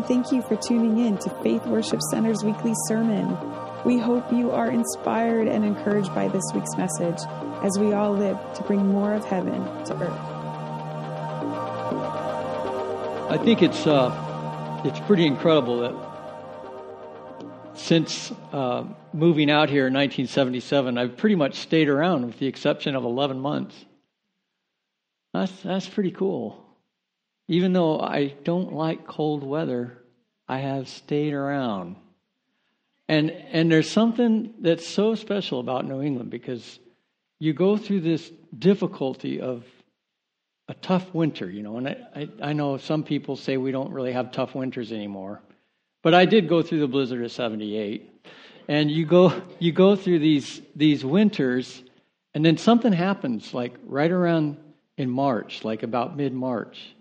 and thank you for tuning in to Faith Worship Center's weekly sermon. We hope you are inspired and encouraged by this week's message as we all live to bring more of heaven to earth. I think it's uh, it's pretty incredible that since uh, moving out here in 1977, I've pretty much stayed around with the exception of 11 months. That's that's pretty cool. Even though I don't like cold weather, I have stayed around. And and there's something that's so special about New England because you go through this difficulty of a tough winter, you know, and I, I, I know some people say we don't really have tough winters anymore. But I did go through the blizzard of 78. And you go you go through these these winters and then something happens like right around in March, like about mid-March.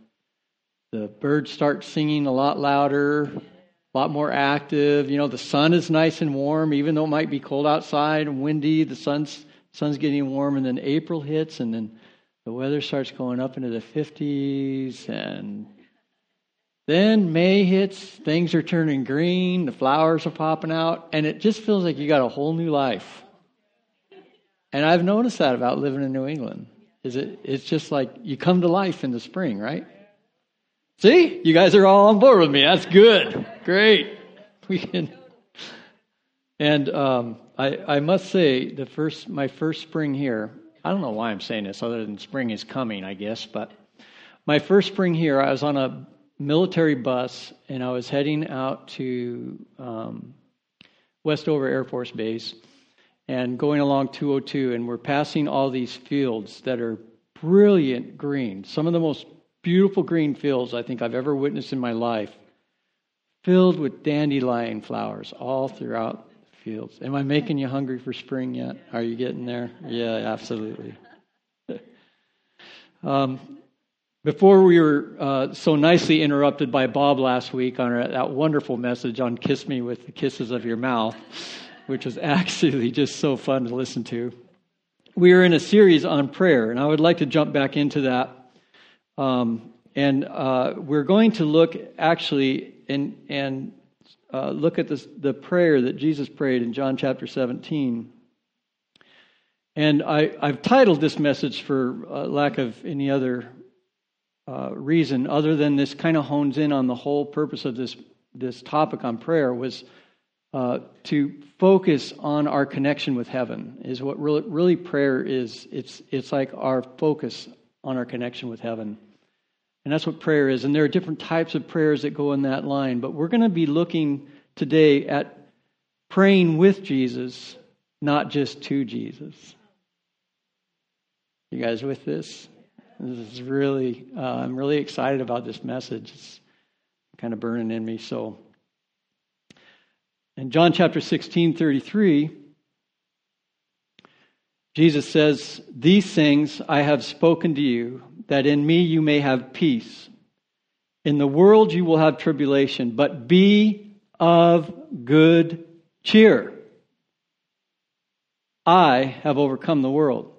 The birds start singing a lot louder, a lot more active. You know, the sun is nice and warm, even though it might be cold outside and windy. The sun's sun's getting warm, and then April hits, and then the weather starts going up into the 50s, and then May hits. Things are turning green. The flowers are popping out, and it just feels like you got a whole new life. And I've noticed that about living in New England. Is it? It's just like you come to life in the spring, right? See, you guys are all on board with me. That's good. Great. We can. And um, I, I must say, the first, my first spring here. I don't know why I'm saying this, other than spring is coming, I guess. But my first spring here, I was on a military bus, and I was heading out to um, Westover Air Force Base, and going along 202, and we're passing all these fields that are brilliant green. Some of the most beautiful green fields I think I've ever witnessed in my life, filled with dandelion flowers all throughout the fields. Am I making you hungry for spring yet? Are you getting there? Yeah, absolutely. um, before we were uh, so nicely interrupted by Bob last week on that wonderful message on Kiss Me with the Kisses of Your Mouth, which was actually just so fun to listen to, we are in a series on prayer, and I would like to jump back into that um, and uh, we're going to look actually and, and uh, look at this, the prayer that Jesus prayed in John chapter 17. And I, have titled this message for uh, lack of any other uh, reason other than this kind of hones in on the whole purpose of this, this topic on prayer was uh, to focus on our connection with heaven is what really, really prayer is. It's, it's like our focus on our connection with heaven. And that's what prayer is. And there are different types of prayers that go in that line. But we're going to be looking today at praying with Jesus, not just to Jesus. You guys with this? This is really, uh, I'm really excited about this message. It's kind of burning in me. So, in John chapter 16, 33, Jesus says, These things I have spoken to you that in me you may have peace. In the world you will have tribulation, but be of good cheer. I have overcome the world.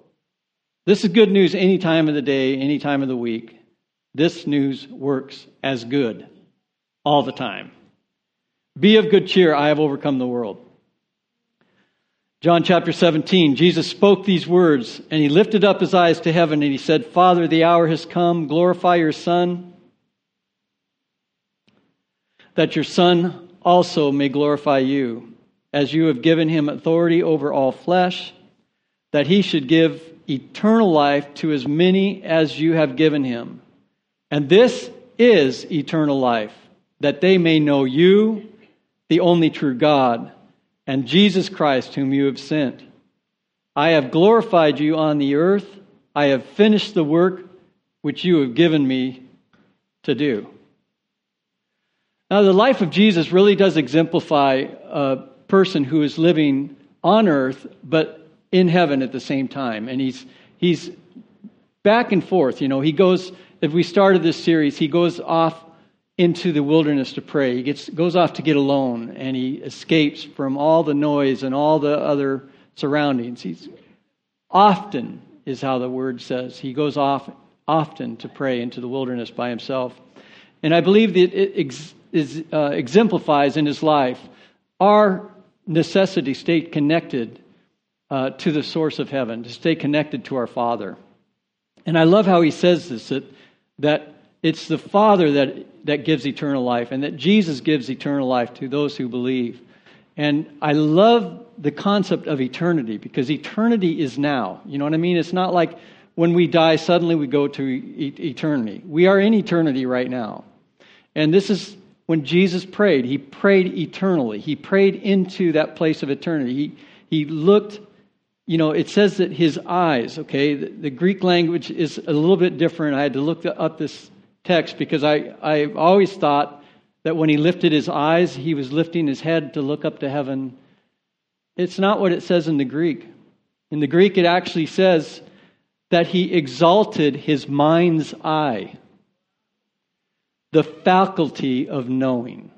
This is good news any time of the day, any time of the week. This news works as good all the time. Be of good cheer. I have overcome the world. John chapter 17, Jesus spoke these words, and he lifted up his eyes to heaven, and he said, Father, the hour has come. Glorify your Son, that your Son also may glorify you, as you have given him authority over all flesh, that he should give eternal life to as many as you have given him. And this is eternal life, that they may know you, the only true God and Jesus Christ, whom you have sent. I have glorified you on the earth. I have finished the work which you have given me to do. Now, the life of Jesus really does exemplify a person who is living on earth, but in heaven at the same time. And he's, he's back and forth. You know, he goes, if we started this series, he goes off into the wilderness to pray. He gets, goes off to get alone and he escapes from all the noise and all the other surroundings. He's often, is how the word says, he goes off often to pray into the wilderness by himself. And I believe that it ex- is, uh, exemplifies in his life our necessity stay connected uh, to the source of heaven, to stay connected to our Father. And I love how he says this that, that it's the Father that, that gives eternal life, and that Jesus gives eternal life to those who believe. And I love the concept of eternity because eternity is now. You know what I mean? It's not like when we die, suddenly we go to e- eternity. We are in eternity right now. And this is when Jesus prayed. He prayed eternally, he prayed into that place of eternity. He, he looked, you know, it says that his eyes, okay, the, the Greek language is a little bit different. I had to look up this text because I, I always thought that when he lifted his eyes, he was lifting his head to look up to heaven. It's not what it says in the Greek. In the Greek, it actually says that he exalted his mind's eye, the faculty of knowing.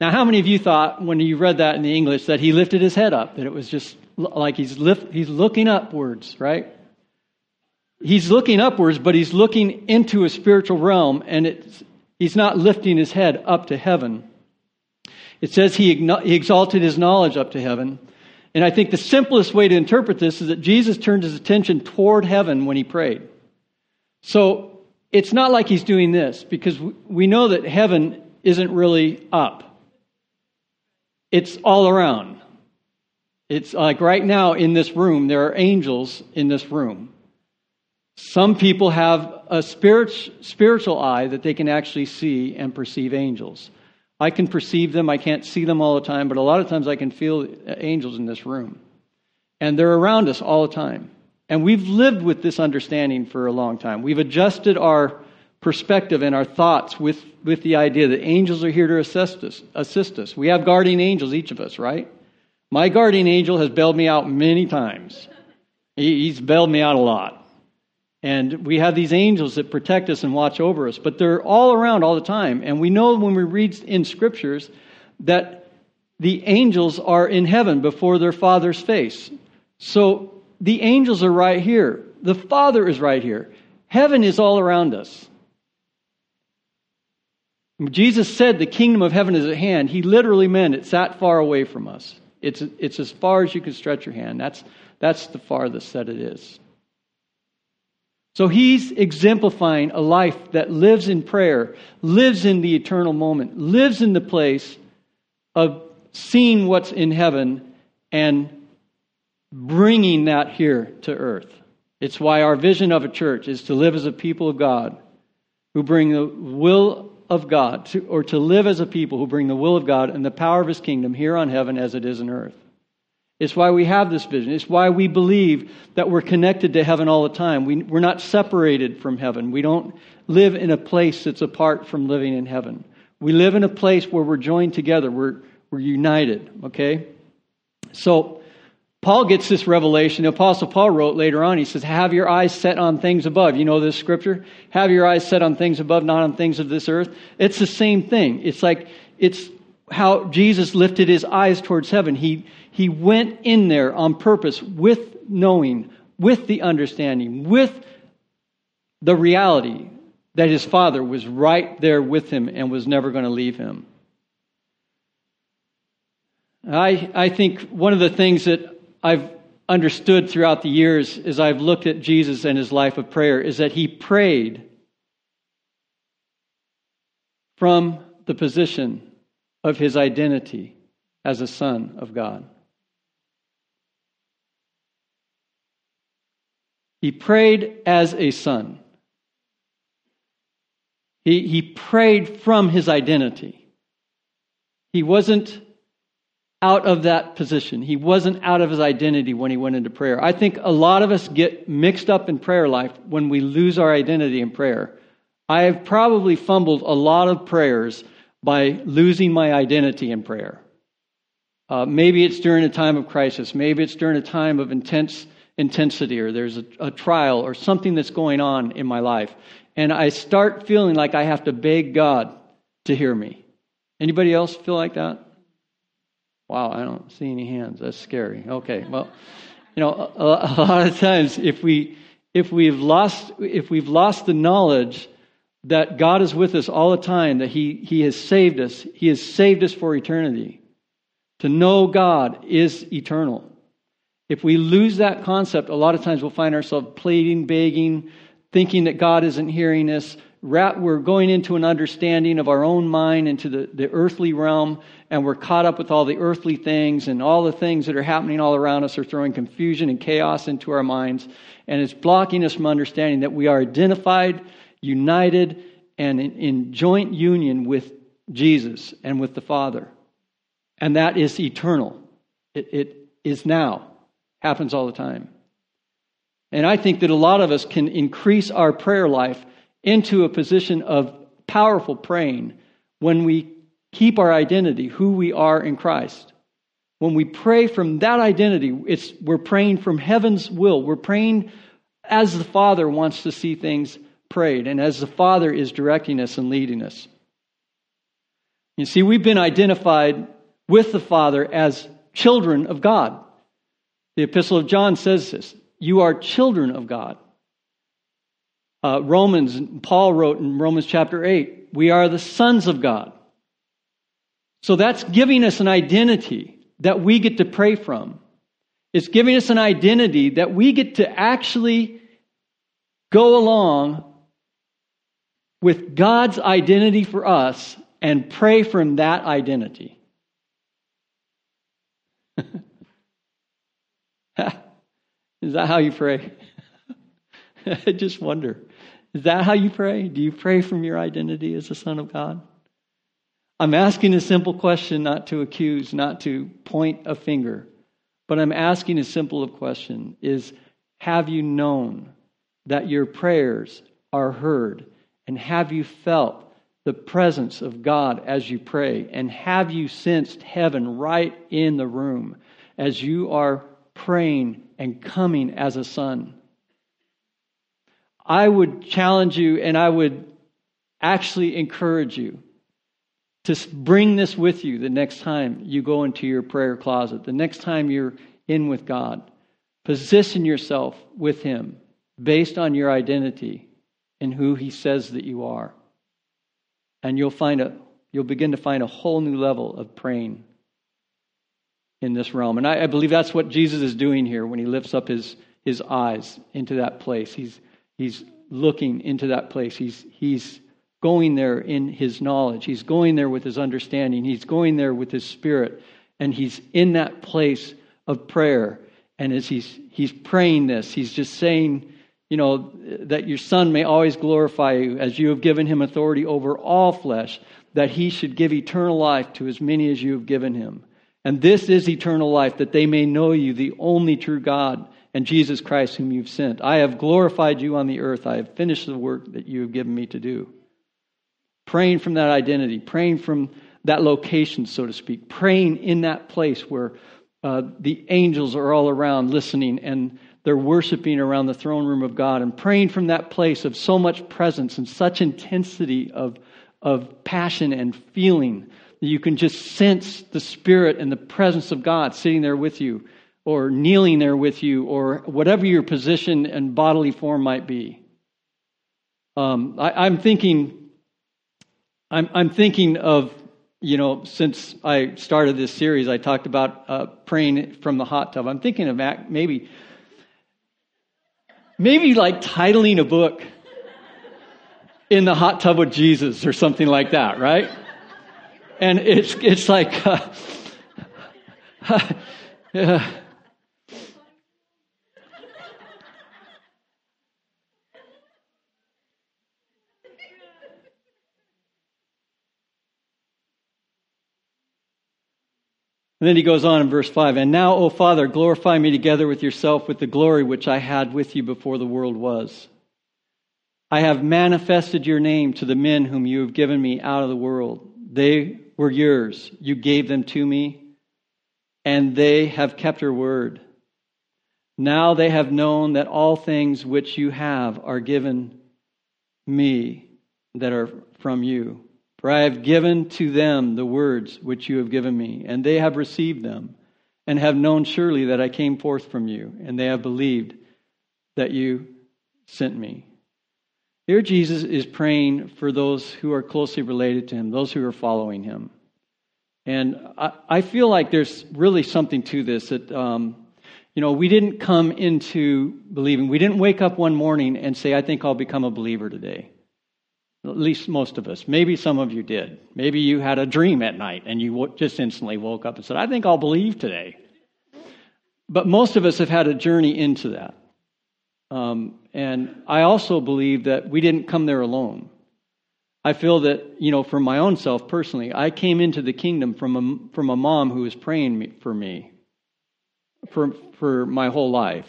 Now, how many of you thought when you read that in the English that he lifted his head up, that it was just like he's, lift, he's looking upwards, right? He's looking upwards, but he's looking into a spiritual realm, and he's not lifting his head up to heaven. It says he, he exalted his knowledge up to heaven. And I think the simplest way to interpret this is that Jesus turned his attention toward heaven when he prayed. So it's not like he's doing this, because we know that heaven isn't really up, it's all around. It's like right now in this room, there are angels in this room. Some people have a spirit, spiritual eye that they can actually see and perceive angels. I can perceive them. I can't see them all the time, but a lot of times I can feel angels in this room. And they're around us all the time. And we've lived with this understanding for a long time. We've adjusted our perspective and our thoughts with, with the idea that angels are here to assist us, assist us. We have guardian angels, each of us, right? My guardian angel has bailed me out many times. He, he's bailed me out a lot. And we have these angels that protect us and watch over us, but they're all around all the time. And we know when we read in scriptures that the angels are in heaven before their Father's face. So the angels are right here. The Father is right here. Heaven is all around us. Jesus said the kingdom of heaven is at hand, he literally meant it's that far away from us. It's, it's as far as you can stretch your hand. That's, that's the farthest that it is. So he's exemplifying a life that lives in prayer, lives in the eternal moment, lives in the place of seeing what's in heaven and bringing that here to earth. It's why our vision of a church is to live as a people of God who bring the will of God, to, or to live as a people who bring the will of God and the power of his kingdom here on heaven as it is in earth. It's why we have this vision. It's why we believe that we're connected to heaven all the time. We, we're not separated from heaven. We don't live in a place that's apart from living in heaven. We live in a place where we're joined together. We're, we're united, okay? So, Paul gets this revelation. The Apostle Paul wrote later on, he says, Have your eyes set on things above. You know this scripture? Have your eyes set on things above, not on things of this earth. It's the same thing. It's like, it's how Jesus lifted his eyes towards heaven. He, he went in there on purpose with knowing, with the understanding, with the reality that his father was right there with him and was never going to leave him. I, I think one of the things that I've understood throughout the years as I've looked at Jesus and his life of prayer is that he prayed from the position of his identity as a son of God. He prayed as a son. He, he prayed from his identity. He wasn't out of that position. He wasn't out of his identity when he went into prayer. I think a lot of us get mixed up in prayer life when we lose our identity in prayer. I have probably fumbled a lot of prayers by losing my identity in prayer. Uh, maybe it's during a time of crisis. Maybe it's during a time of intense intensity or there's a, a trial or something that's going on in my life. And I start feeling like I have to beg God to hear me. Anybody else feel like that? Wow, I don't see any hands. That's scary. Okay, well, you know, a, a lot of times if we if we've lost if we've lost the knowledge that God is with us all the time, that He, he has saved us. He has saved us for eternity. To know God is eternal. If we lose that concept, a lot of times we'll find ourselves pleading, begging, thinking that God isn't hearing us. We're going into an understanding of our own mind into the, the earthly realm, and we're caught up with all the earthly things, and all the things that are happening all around us are throwing confusion and chaos into our minds, and it's blocking us from understanding that we are identified united and in, in joint union with Jesus and with the Father. And that is eternal. It, it is now, happens all the time. And I think that a lot of us can increase our prayer life into a position of powerful praying when we keep our identity, who we are in Christ. When we pray from that identity, it's, we're praying from heaven's will. We're praying as the Father wants to see things prayed and as the Father is directing us and leading us. You see, we've been identified with the Father as children of God. The Epistle of John says this You are children of God. Uh, Romans, Paul wrote in Romans chapter 8, we are the sons of God. So that's giving us an identity that we get to pray from. It's giving us an identity that we get to actually go along with God's identity for us and pray from that identity. Is that how you pray? I just wonder. Is that how you pray? Do you pray from your identity as a son of God? I'm asking a simple question, not to accuse, not to point a finger, but I'm asking a simple question is have you known that your prayers are heard and have you felt the presence of God as you pray? And have you sensed heaven right in the room as you are praying and coming as a son? I would challenge you and I would actually encourage you to bring this with you the next time you go into your prayer closet, the next time you're in with God. Position yourself with Him based on your identity in who he says that you are. And you'll find a you'll begin to find a whole new level of praying in this realm. And I, I believe that's what Jesus is doing here when he lifts up his, his eyes into that place. He's he's looking into that place. He's he's going there in his knowledge. He's going there with his understanding. He's going there with his spirit. And he's in that place of prayer. And as he's he's praying this, he's just saying, you know, that your Son may always glorify you as you have given him authority over all flesh, that he should give eternal life to as many as you have given him. And this is eternal life, that they may know you, the only true God, and Jesus Christ, whom you've sent. I have glorified you on the earth. I have finished the work that you have given me to do. Praying from that identity, praying from that location, so to speak, praying in that place where uh, the angels are all around listening and they're worshiping around the throne room of God and praying from that place of so much presence and such intensity of, of passion and feeling you can just sense the Spirit and the presence of God sitting there with you or kneeling there with you or whatever your position and bodily form might be. Um, I, am thinking, I'm, I'm thinking of you know, since I started this series, I talked about uh, praying from the hot tub. I'm thinking of maybe maybe like titling a book in the hot tub with Jesus or something like that, right? And it's it's like uh, And then he goes on in verse 5 And now, O Father, glorify me together with yourself with the glory which I had with you before the world was. I have manifested your name to the men whom you have given me out of the world. They were yours. You gave them to me, and they have kept your word. Now they have known that all things which you have are given me that are from you. For I have given to them the words which you have given me, and they have received them, and have known surely that I came forth from you, and they have believed that you sent me. Here, Jesus is praying for those who are closely related to him, those who are following him. And I, I feel like there's really something to this that, um, you know, we didn't come into believing. We didn't wake up one morning and say, I think I'll become a believer today. At least most of us. Maybe some of you did. Maybe you had a dream at night and you just instantly woke up and said, I think I'll believe today. But most of us have had a journey into that. Um, and I also believe that we didn't come there alone. I feel that, you know, for my own self personally, I came into the kingdom from a, from a mom who was praying for me for, for my whole life.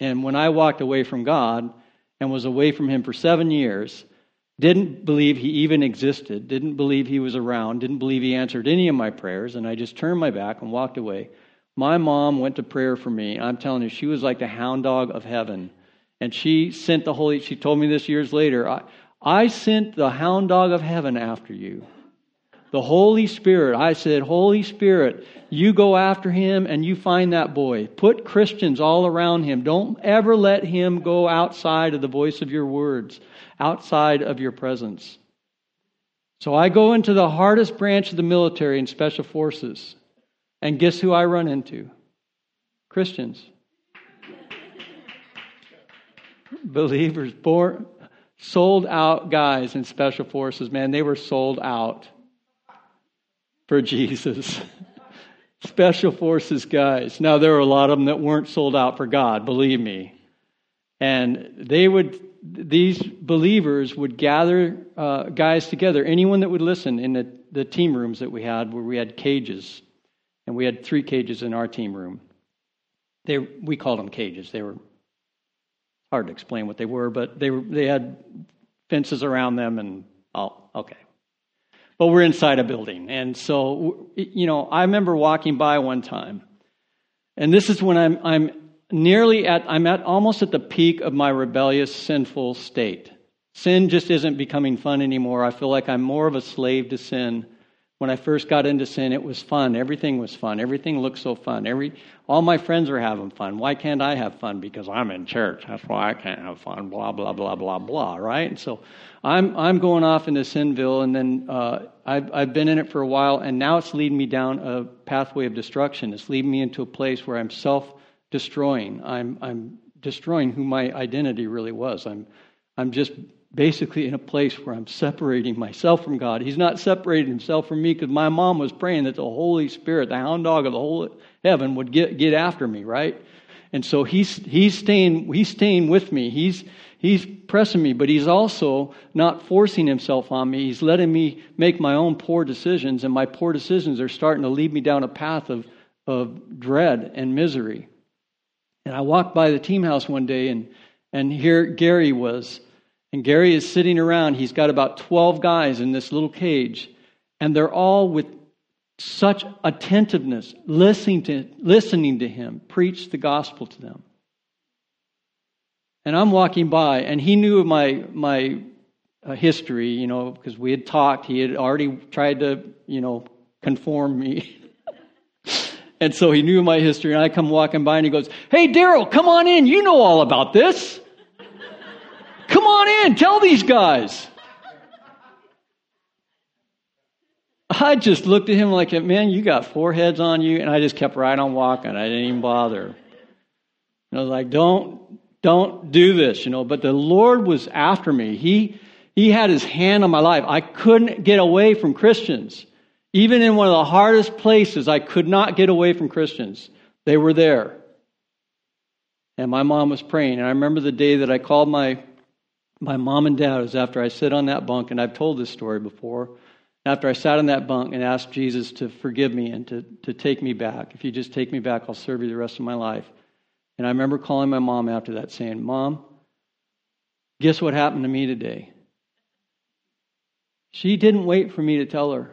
And when I walked away from God and was away from Him for seven years, didn't believe He even existed, didn't believe He was around, didn't believe He answered any of my prayers, and I just turned my back and walked away. My mom went to prayer for me. I'm telling you, she was like the hound dog of heaven. And she sent the Holy, she told me this years later, I, I sent the hound dog of heaven after you. The Holy Spirit. I said, Holy Spirit, you go after him and you find that boy. Put Christians all around him. Don't ever let him go outside of the voice of your words, outside of your presence. So I go into the hardest branch of the military and special forces. And guess who I run into? Christians. Believers, born, sold out guys in special forces, man, they were sold out for Jesus. special forces guys. Now, there were a lot of them that weren't sold out for God, believe me. And they would, these believers would gather uh, guys together, anyone that would listen in the, the team rooms that we had, where we had cages. And we had three cages in our team room. They, we called them cages. They were hard to explain what they were, but they were, they had fences around them, and oh, okay. But we're inside a building, and so you know, I remember walking by one time, and this is when I'm I'm nearly at I'm at almost at the peak of my rebellious, sinful state. Sin just isn't becoming fun anymore. I feel like I'm more of a slave to sin when I first got into sin, it was fun. Everything was fun. Everything looked so fun. Every all my friends were having fun. Why can't I have fun? Because I'm in church. That's why I can't have fun. Blah blah blah blah blah. Right? And so I'm I'm going off into Sinville, and then uh, I've I've been in it for a while, and now it's leading me down a pathway of destruction. It's leading me into a place where I'm self destroying. I'm I'm destroying who my identity really was. I'm I'm just basically in a place where I'm separating myself from God. He's not separating himself from me because my mom was praying that the Holy Spirit, the hound dog of the whole heaven, would get, get after me, right? And so he's, he's, staying, he's staying with me. He's, he's pressing me, but he's also not forcing himself on me. He's letting me make my own poor decisions, and my poor decisions are starting to lead me down a path of, of dread and misery. And I walked by the team house one day, and, and here Gary was and Gary is sitting around. He's got about 12 guys in this little cage, and they're all with such attentiveness, listening to, listening to him preach the gospel to them. And I'm walking by, and he knew my, my uh, history, you know, because we had talked. He had already tried to, you know, conform me. and so he knew my history, and I come walking by, and he goes, Hey, Daryl, come on in. You know all about this. On in, tell these guys. I just looked at him like, man, you got four heads on you, and I just kept right on walking. I didn't even bother. And I was like, don't, don't do this, you know. But the Lord was after me. He, he had his hand on my life. I couldn't get away from Christians. Even in one of the hardest places, I could not get away from Christians. They were there. And my mom was praying. And I remember the day that I called my my mom and dad was after I sit on that bunk, and I've told this story before. After I sat on that bunk and asked Jesus to forgive me and to, to take me back. If you just take me back, I'll serve you the rest of my life. And I remember calling my mom after that saying, Mom, guess what happened to me today? She didn't wait for me to tell her.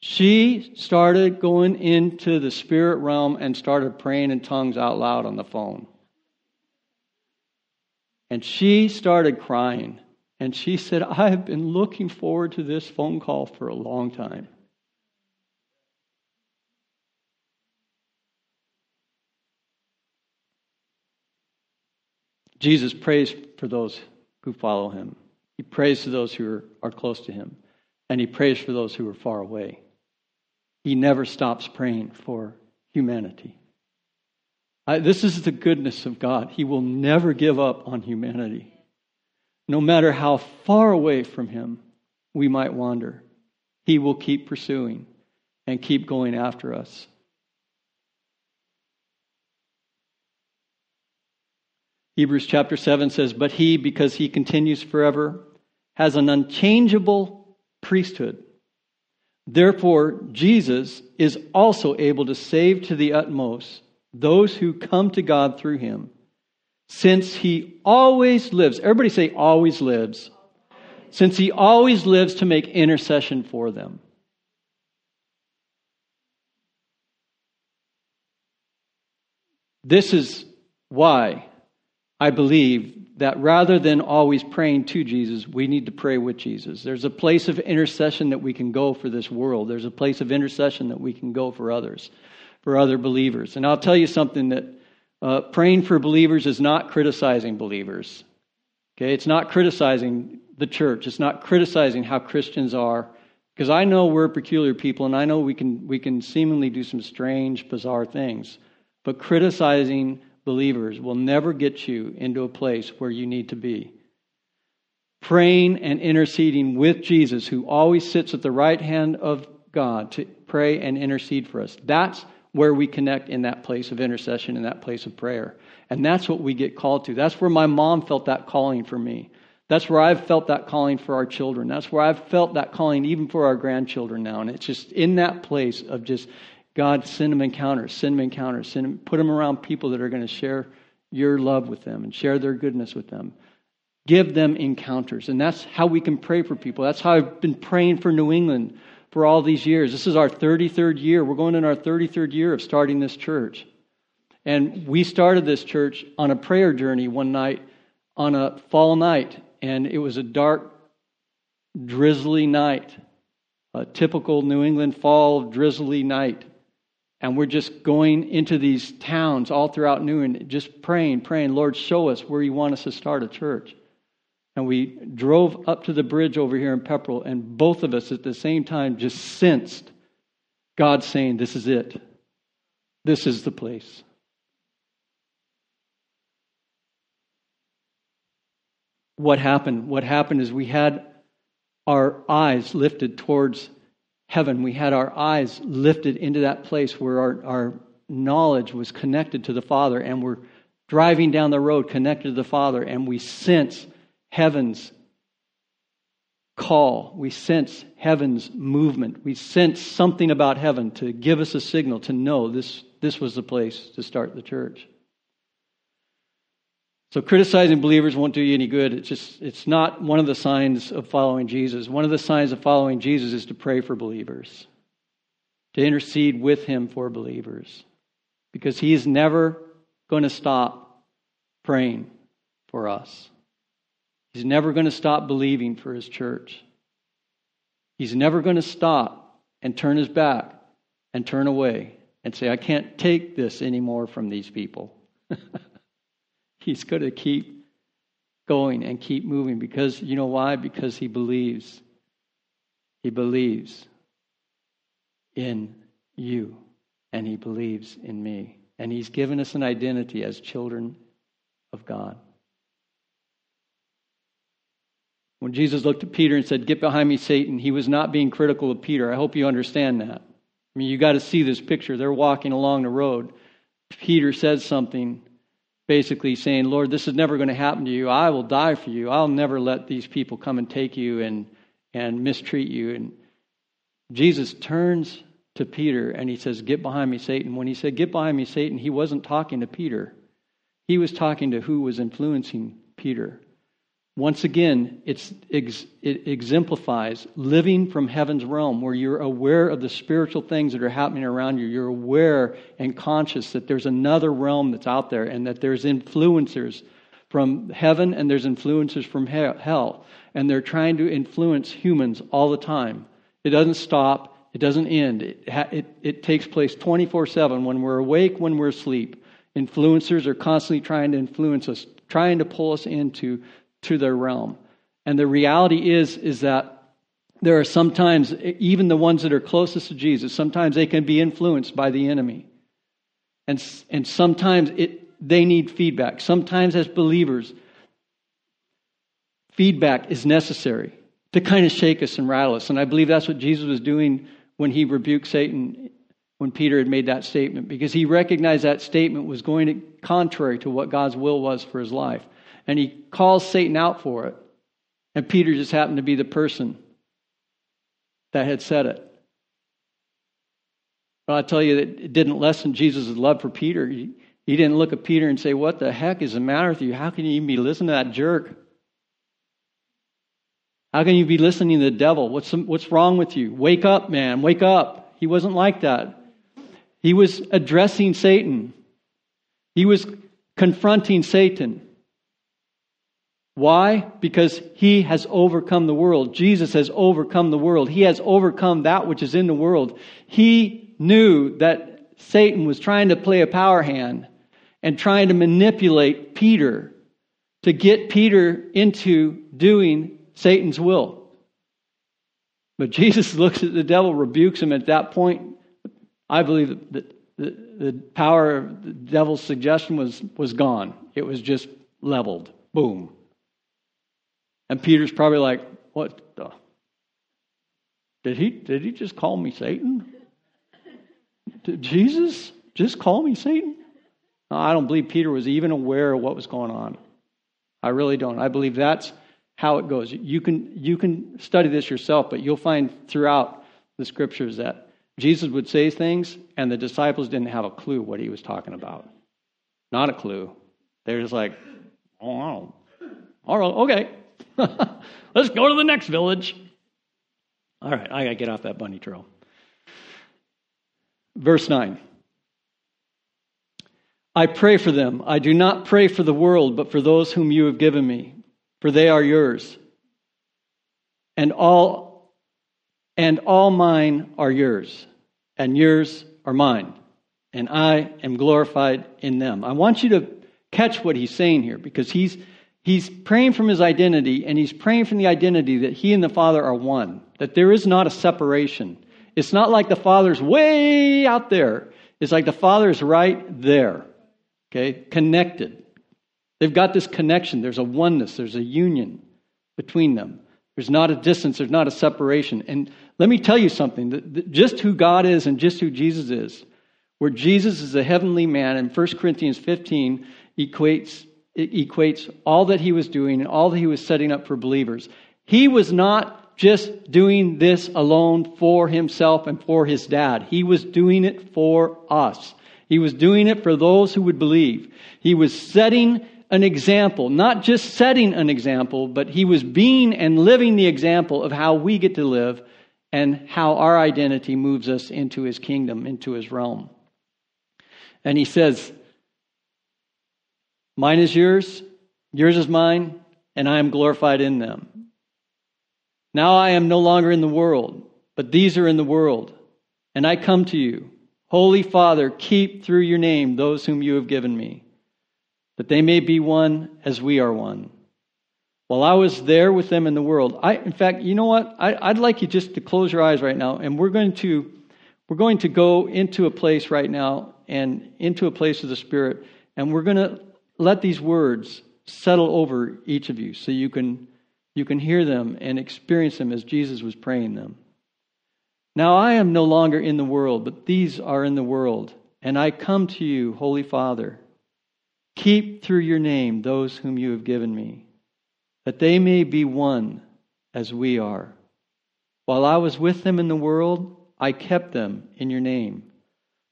She started going into the spirit realm and started praying in tongues out loud on the phone. And she started crying. And she said, I have been looking forward to this phone call for a long time. Jesus prays for those who follow him. He prays to those who are, are close to him, and he prays for those who are far away. He never stops praying for humanity. I, this is the goodness of God. He will never give up on humanity. No matter how far away from Him we might wander, He will keep pursuing and keep going after us. Hebrews chapter 7 says, But He, because He continues forever, has an unchangeable priesthood. Therefore, Jesus is also able to save to the utmost those who come to God through him, since he always lives. Everybody say, always lives. Since he always lives to make intercession for them. This is why I believe that rather than always praying to Jesus, we need to pray with Jesus. There's a place of intercession that we can go for this world, there's a place of intercession that we can go for others for other believers. And I'll tell you something that uh, praying for believers is not criticizing believers. Okay, it's not criticizing the church. It's not criticizing how Christians are, because I know we're peculiar people, and I know we can we can seemingly do some strange, bizarre things. But criticizing believers will never get you into a place where you need to be. Praying and interceding with Jesus, who always sits at the right hand of God to pray and intercede for us. That's where we connect in that place of intercession, in that place of prayer. And that's what we get called to. That's where my mom felt that calling for me. That's where I've felt that calling for our children. That's where I've felt that calling even for our grandchildren now. And it's just in that place of just, God, send them encounters, send them encounters, send them, put them around people that are going to share your love with them and share their goodness with them. Give them encounters. And that's how we can pray for people. That's how I've been praying for New England for all these years. This is our 33rd year. We're going in our 33rd year of starting this church. And we started this church on a prayer journey one night on a fall night. And it was a dark, drizzly night, a typical New England fall, drizzly night. And we're just going into these towns all throughout New England, just praying, praying, Lord, show us where you want us to start a church. And we drove up to the bridge over here in Pepperell, and both of us at the same time just sensed God saying, This is it. This is the place. What happened? What happened is we had our eyes lifted towards heaven. We had our eyes lifted into that place where our, our knowledge was connected to the Father, and we're driving down the road connected to the Father, and we sense heaven's call. We sense heaven's movement. We sense something about heaven to give us a signal to know this, this was the place to start the church. So criticizing believers won't do you any good. It's just it's not one of the signs of following Jesus. One of the signs of following Jesus is to pray for believers. To intercede with him for believers. Because he's never going to stop praying for us. He's never going to stop believing for his church. He's never going to stop and turn his back and turn away and say, I can't take this anymore from these people. He's going to keep going and keep moving because, you know why? Because he believes. He believes in you and he believes in me. And he's given us an identity as children of God. When Jesus looked at Peter and said, Get behind me, Satan, he was not being critical of Peter. I hope you understand that. I mean, you got to see this picture. They're walking along the road. Peter says something, basically saying, Lord, this is never going to happen to you. I will die for you. I'll never let these people come and take you and, and mistreat you. And Jesus turns to Peter and he says, Get behind me, Satan. When he said, Get behind me, Satan, he wasn't talking to Peter. He was talking to who was influencing Peter. Once again, it exemplifies living from heaven's realm where you're aware of the spiritual things that are happening around you. You're aware and conscious that there's another realm that's out there and that there's influencers from heaven and there's influencers from hell. And they're trying to influence humans all the time. It doesn't stop, it doesn't end. It, it, it takes place 24 7 when we're awake, when we're asleep. Influencers are constantly trying to influence us, trying to pull us into to their realm. And the reality is, is that there are sometimes, even the ones that are closest to Jesus, sometimes they can be influenced by the enemy. And, and sometimes it, they need feedback. Sometimes, as believers, feedback is necessary to kind of shake us and rattle us. And I believe that's what Jesus was doing when he rebuked Satan when Peter had made that statement, because he recognized that statement was going to, contrary to what God's will was for his life. And he calls Satan out for it. And Peter just happened to be the person that had said it. But I tell you that it didn't lessen Jesus' love for Peter. He, he didn't look at Peter and say, What the heck is the matter with you? How can you even be listening to that jerk? How can you be listening to the devil? What's, what's wrong with you? Wake up, man. Wake up. He wasn't like that. He was addressing Satan, he was confronting Satan. Why? Because he has overcome the world. Jesus has overcome the world. He has overcome that which is in the world. He knew that Satan was trying to play a power hand and trying to manipulate Peter to get Peter into doing Satan's will. But Jesus looks at the devil, rebukes him at that point. I believe that the, the power of the devil's suggestion was, was gone. It was just leveled. Boom. And Peter's probably like, what the? Did he, did he just call me Satan? Did Jesus just call me Satan? No, I don't believe Peter was even aware of what was going on. I really don't. I believe that's how it goes. You can, you can study this yourself, but you'll find throughout the scriptures that Jesus would say things, and the disciples didn't have a clue what he was talking about. Not a clue. They're just like, oh, all right, okay. Let's go to the next village. All right, I got to get off that bunny trail. Verse 9. I pray for them. I do not pray for the world, but for those whom you have given me, for they are yours. And all and all mine are yours, and yours are mine, and I am glorified in them. I want you to catch what he's saying here because he's he's praying from his identity and he's praying from the identity that he and the Father are one, that there is not a separation. It's not like the Father's way out there. It's like the Father's right there. Okay? Connected. They've got this connection. There's a oneness, there's a union between them. There's not a distance, there's not a separation. And let me tell you something just who God is and just who Jesus is, where Jesus is a heavenly man, and 1 Corinthians 15 equates, equates all that he was doing and all that he was setting up for believers. He was not just doing this alone for himself and for his dad, he was doing it for us. He was doing it for those who would believe. He was setting an example, not just setting an example, but he was being and living the example of how we get to live and how our identity moves us into his kingdom, into his realm. And he says, Mine is yours, yours is mine, and I am glorified in them. Now I am no longer in the world, but these are in the world, and I come to you. Holy Father, keep through your name those whom you have given me that they may be one as we are one. While I was there with them in the world, I, in fact, you know what? I, would like you just to close your eyes right now, and we're going to we're going to go into a place right now and into a place of the Spirit, and we're going to let these words settle over each of you, so you can you can hear them and experience them as Jesus was praying them. Now I am no longer in the world, but these are in the world, and I come to you, Holy Father. Keep through your name those whom you have given me, that they may be one as we are. While I was with them in the world, I kept them in your name.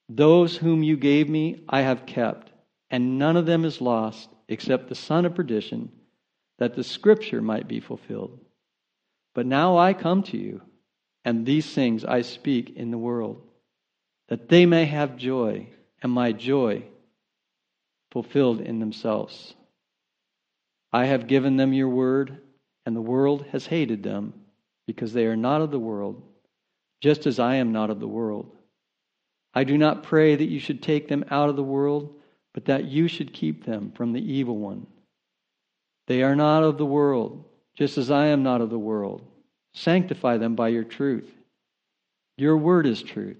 Those whom you gave me, I have kept, and none of them is lost except the son of perdition, that the scripture might be fulfilled. But now I come to you, and these things I speak in the world, that they may have joy, and my joy fulfilled in themselves. I have given them your word, and the world has hated them, because they are not of the world, just as I am not of the world. I do not pray that you should take them out of the world, but that you should keep them from the evil one. They are not of the world, just as I am not of the world. Sanctify them by your truth. Your word is truth.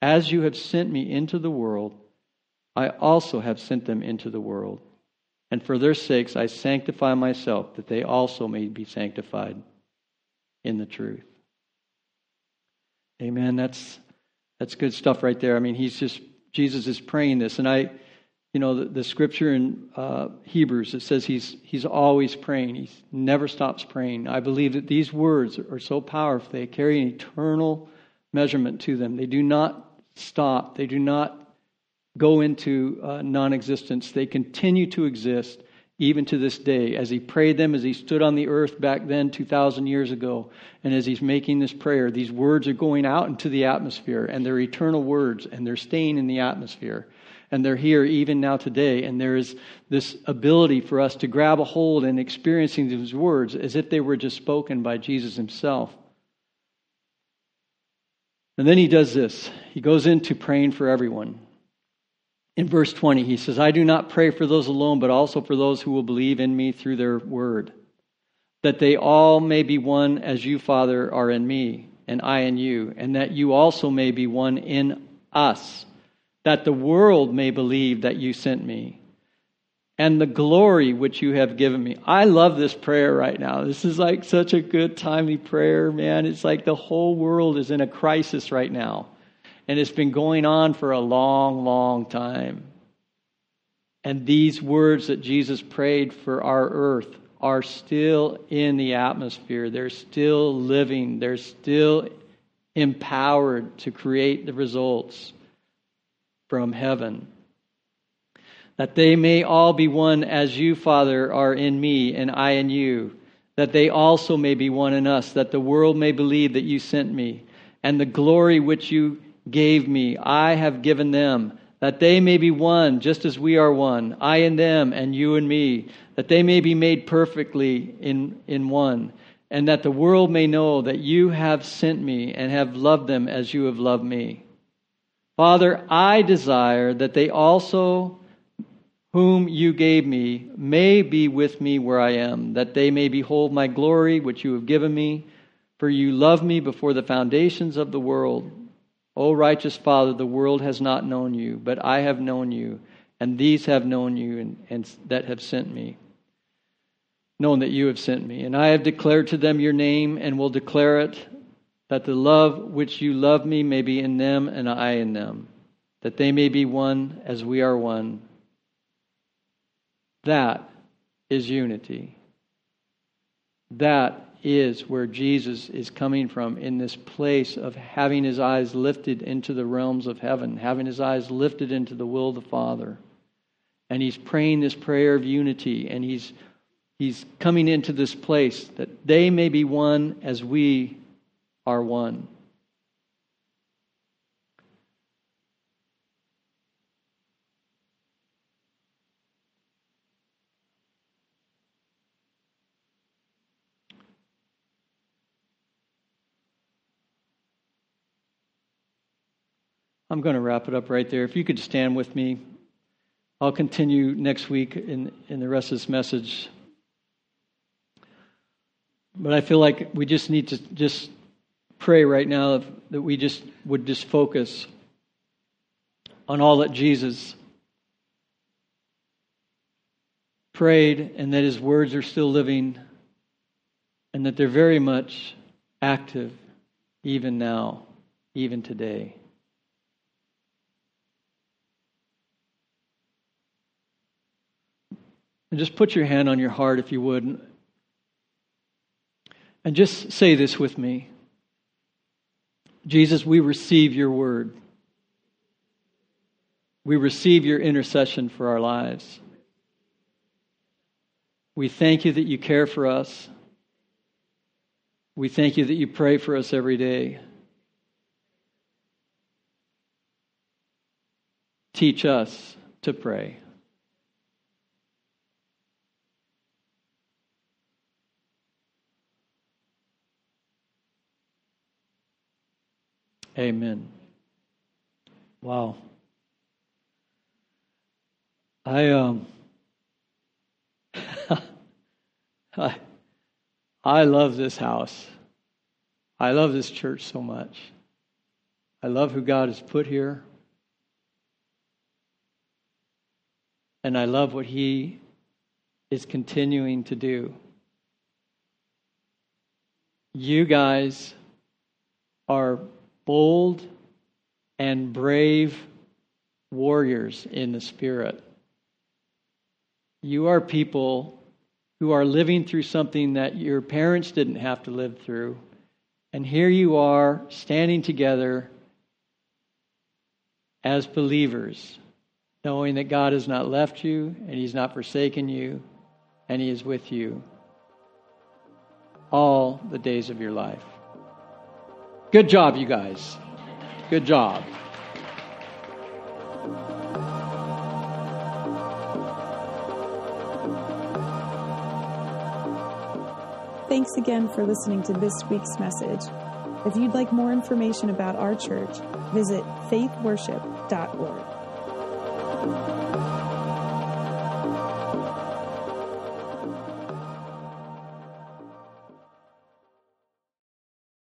As you have sent me into the world, I also have sent them into the world. And for their sakes I sanctify myself, that they also may be sanctified in the truth. Amen. That's that's good stuff right there. I mean, he's just Jesus is praying this, and I, you know, the, the scripture in uh, Hebrews it says he's he's always praying. He never stops praying. I believe that these words are so powerful; they carry an eternal measurement to them. They do not stop. They do not go into uh, non-existence. They continue to exist even to this day. As he prayed them, as he stood on the earth back then, 2,000 years ago, and as he's making this prayer, these words are going out into the atmosphere, and they're eternal words, and they're staying in the atmosphere. And they're here even now today, and there is this ability for us to grab a hold and experiencing these words as if they were just spoken by Jesus himself. And then he does this. He goes into praying for everyone in verse 20, he says, I do not pray for those alone, but also for those who will believe in me through their word, that they all may be one as you, Father, are in me, and I in you, and that you also may be one in us, that the world may believe that you sent me, and the glory which you have given me. I love this prayer right now. This is like such a good, timely prayer, man. It's like the whole world is in a crisis right now. And it's been going on for a long, long time. And these words that Jesus prayed for our earth are still in the atmosphere. They're still living. They're still empowered to create the results from heaven. That they may all be one as you, Father, are in me and I in you. That they also may be one in us. That the world may believe that you sent me. And the glory which you gave me, I have given them, that they may be one, just as we are one, I and them, and you and me, that they may be made perfectly in, in one, and that the world may know that you have sent me and have loved them as you have loved me. Father, I desire that they also, whom you gave me, may be with me where I am, that they may behold my glory which you have given me. For you loved me before the foundations of the world. O righteous Father, the world has not known you, but I have known you, and these have known you and, and that have sent me, known that you have sent me. And I have declared to them your name and will declare it, that the love which you love me may be in them and I in them, that they may be one as we are one. That is unity. That is where Jesus is coming from in this place of having his eyes lifted into the realms of heaven, having his eyes lifted into the will of the Father. And he's praying this prayer of unity, and he's, he's coming into this place that they may be one as we are one. I'm going to wrap it up right there. If you could stand with me, I'll continue next week in, in the rest of this message. But I feel like we just need to just pray right now that we just would just focus on all that Jesus prayed and that his words are still living and that they're very much active even now, even today. And just put your hand on your heart if you would. And just say this with me Jesus, we receive your word. We receive your intercession for our lives. We thank you that you care for us. We thank you that you pray for us every day. Teach us to pray. Amen. Wow. I um I, I love this house. I love this church so much. I love who God has put here. And I love what He is continuing to do. You guys are bold and brave warriors in the Spirit. You are people who are living through something that your parents didn't have to live through. And here you are standing together as believers, knowing that God has not left you and He's not forsaken you and He is with you all the days of your life. Good job, you guys. Good job. Thanks again for listening to this week's message. If you'd like more information about our church, visit faithworship.org.